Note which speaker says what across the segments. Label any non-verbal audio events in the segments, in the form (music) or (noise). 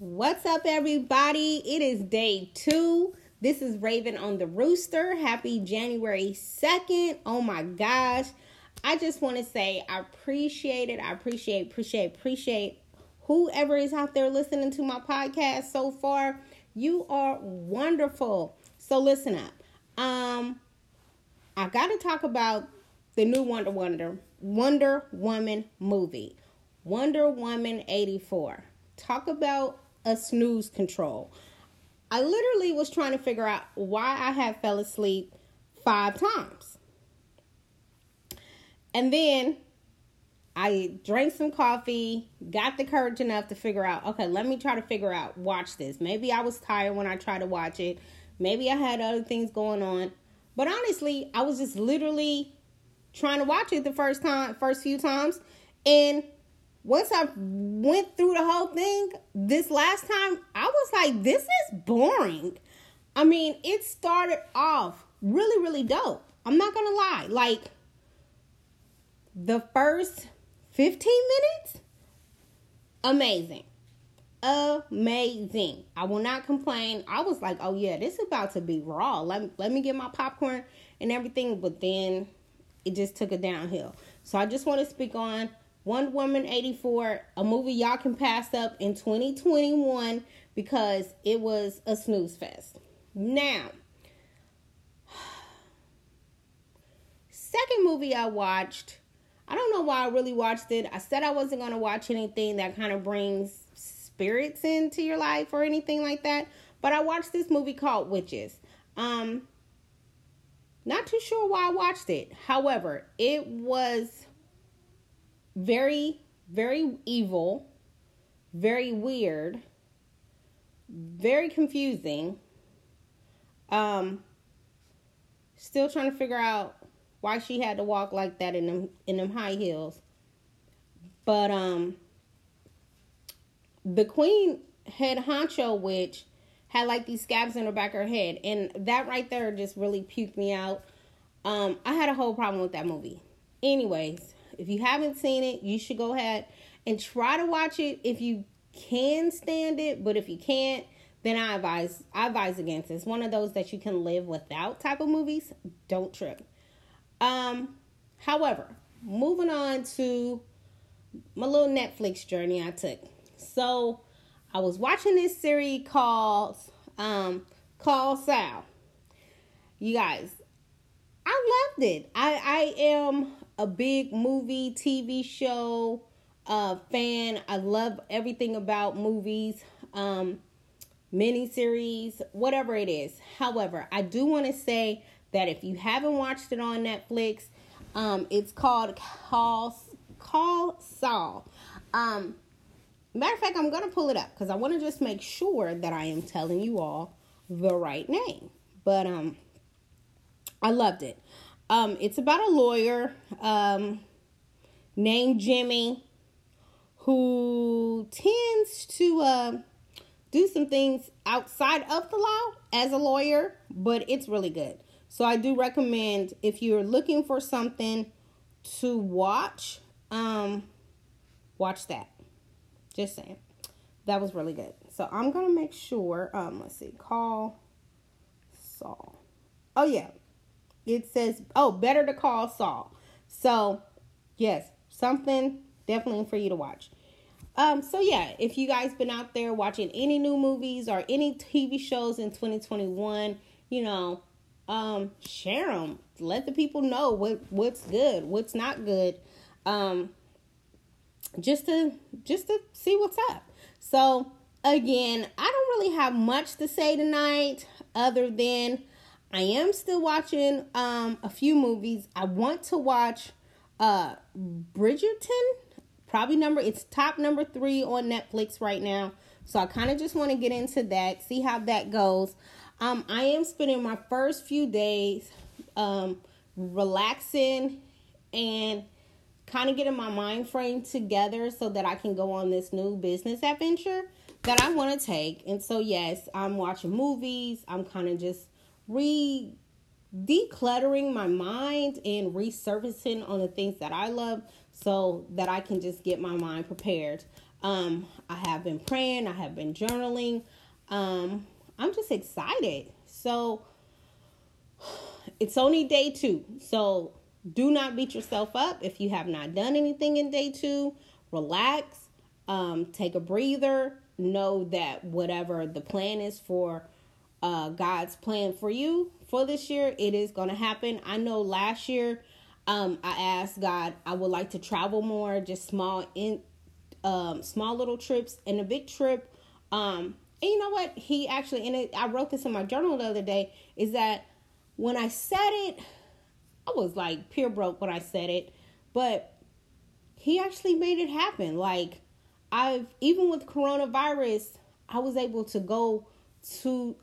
Speaker 1: What's up, everybody? It is day two. This is Raven on the Rooster. Happy January 2nd. Oh my gosh. I just want to say I appreciate it. I appreciate, appreciate, appreciate whoever is out there listening to my podcast so far. You are wonderful. So listen up. Um, I got to talk about the new Wonder Wonder Wonder Woman movie, Wonder Woman 84. Talk about a snooze control. I literally was trying to figure out why I had fell asleep five times. And then I drank some coffee, got the courage enough to figure out, okay, let me try to figure out, watch this. Maybe I was tired when I tried to watch it. Maybe I had other things going on. But honestly, I was just literally trying to watch it the first time, first few times. And once I went through the whole thing this last time, I was like, this is boring. I mean, it started off really, really dope. I'm not gonna lie. Like the first 15 minutes, amazing. Amazing. I will not complain. I was like, oh yeah, this is about to be raw. Let, let me get my popcorn and everything. But then it just took a downhill. So I just want to speak on Wonder Woman 84, a movie y'all can pass up in 2021 because it was a snooze fest. Now, (sighs) second movie I watched, I don't know why I really watched it. I said I wasn't going to watch anything that kind of brings spirits into your life or anything like that, but I watched this movie called Witches. Um not too sure why I watched it. However, it was very, very evil, very weird, very confusing. Um, still trying to figure out why she had to walk like that in them in them high heels. But um, the queen head honcho witch had like these scabs in her back of her head, and that right there just really puked me out. Um, I had a whole problem with that movie. Anyways, if you haven't seen it, you should go ahead and try to watch it if you can stand it. But if you can't, then I advise I advise against it. It's one of those that you can live without type of movies. Don't trip. Um, however, moving on to my little Netflix journey I took. So I was watching this series called um called Saul. You guys, I loved it. I I am a big movie, TV show uh, fan. I love everything about movies, um, miniseries, whatever it is. However, I do want to say that if you haven't watched it on Netflix, um, it's called Call Call Saul. Um, matter of fact, I'm gonna pull it up because I want to just make sure that I am telling you all the right name. But um, I loved it. Um, it's about a lawyer um, named Jimmy who tends to uh, do some things outside of the law as a lawyer, but it's really good. So I do recommend if you're looking for something to watch, um, watch that. Just saying. That was really good. So I'm gonna make sure. Um, let's see. Call Saul. Oh yeah, it says, oh, better to call Saul. So, yes, something definitely for you to watch. Um, so yeah, if you guys been out there watching any new movies or any TV shows in 2021, you know, um, share them. Let the people know what what's good, what's not good. Um, just to just to see what's up. So again, I don't really have much to say tonight other than I am still watching um a few movies. I want to watch uh Bridgerton. Probably number it's top number 3 on Netflix right now. So I kind of just want to get into that, see how that goes. Um I am spending my first few days um relaxing and kind of getting my mind frame together so that I can go on this new business adventure that I want to take. And so yes, I'm watching movies. I'm kind of just re decluttering my mind and resurfacing on the things that I love so that I can just get my mind prepared Um, I have been praying, I have been journaling. Um, I'm just excited. So it's only day two. So do not beat yourself up if you have not done anything in day two. Relax, um, take a breather. Know that whatever the plan is for uh, God's plan for you for this year, it is going to happen. I know last year um, I asked God, I would like to travel more, just small in um, small little trips and a big trip. Um, and you know what? He actually, and it, I wrote this in my journal the other day, is that when I said it, I was like pure broke when I said it, but he actually made it happen. Like I've even with coronavirus, I was able to go to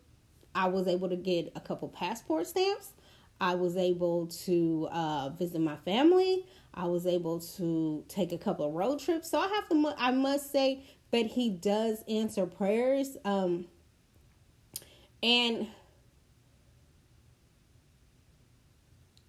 Speaker 1: I was able to get a couple passport stamps. I was able to uh, visit my family. I was able to take a couple of road trips. So I have to, I must say that he does answer prayers. Um, and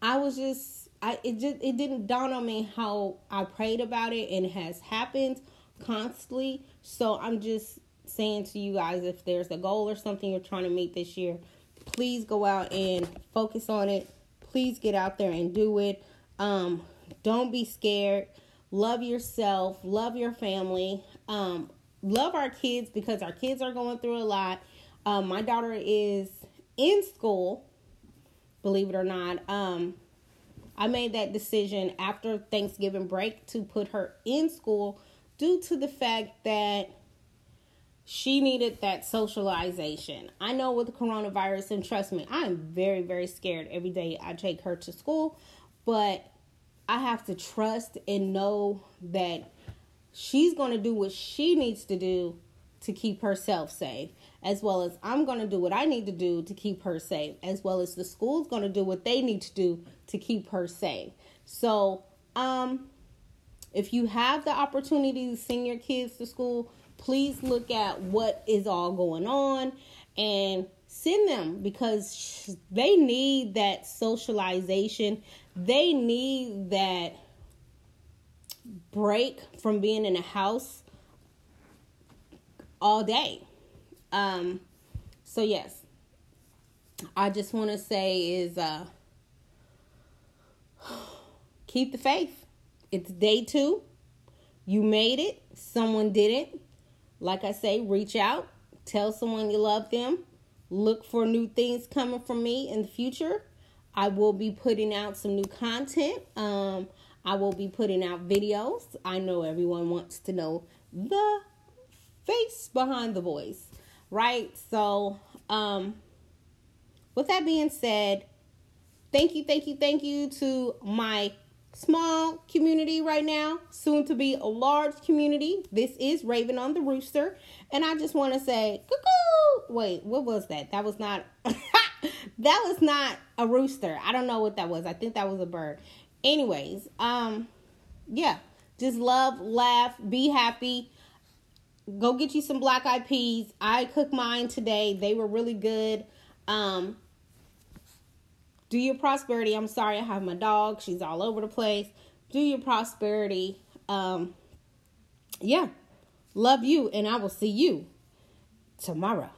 Speaker 1: I was just I it just it didn't dawn on me how I prayed about it and it has happened constantly. So I'm just saying to you guys if there's a goal or something you're trying to meet this year, please go out and focus on it. Please get out there and do it. Um, don't be scared. Love yourself, love your family. Um, love our kids because our kids are going through a lot. Um, my daughter is in school believe it or not. Um, I made that decision after Thanksgiving break to put her in school due to the fact that she needed that socialization. I know with the coronavirus, and trust me, I am very, very scared every day I take her to school, but I have to trust and know that she's going to do what she needs to do to keep herself safe as well as I'm going to do what I need to do to keep her safe, as well as the school's going to do what they need to do to keep her safe. So, um, if you have the opportunity to send your kids to school, please look at what is all going on and send them because they need that socialization. They need that break from being in a house all day. Um, so yes, I just want to say is uh, keep the faith. It's day two. You made it. Someone did it. Like I say, reach out. Tell someone you love them. Look for new things coming from me in the future. I will be putting out some new content. Um, I will be putting out videos. I know everyone wants to know the face behind the voice right? So, um, with that being said, thank you, thank you, thank you to my small community right now, soon to be a large community. This is Raven on the Rooster, and I just want to say, cuckoo. Wait, what was that? That was not. (laughs) that was not a rooster. I don't know what that was. I think that was a bird. Anyways, um, yeah, just love, laugh, be happy go get you some black eyed peas. I cooked mine today. They were really good. Um, do your prosperity. I'm sorry, I have my dog. She's all over the place. Do your prosperity. Um, yeah. Love you, and I will see you tomorrow.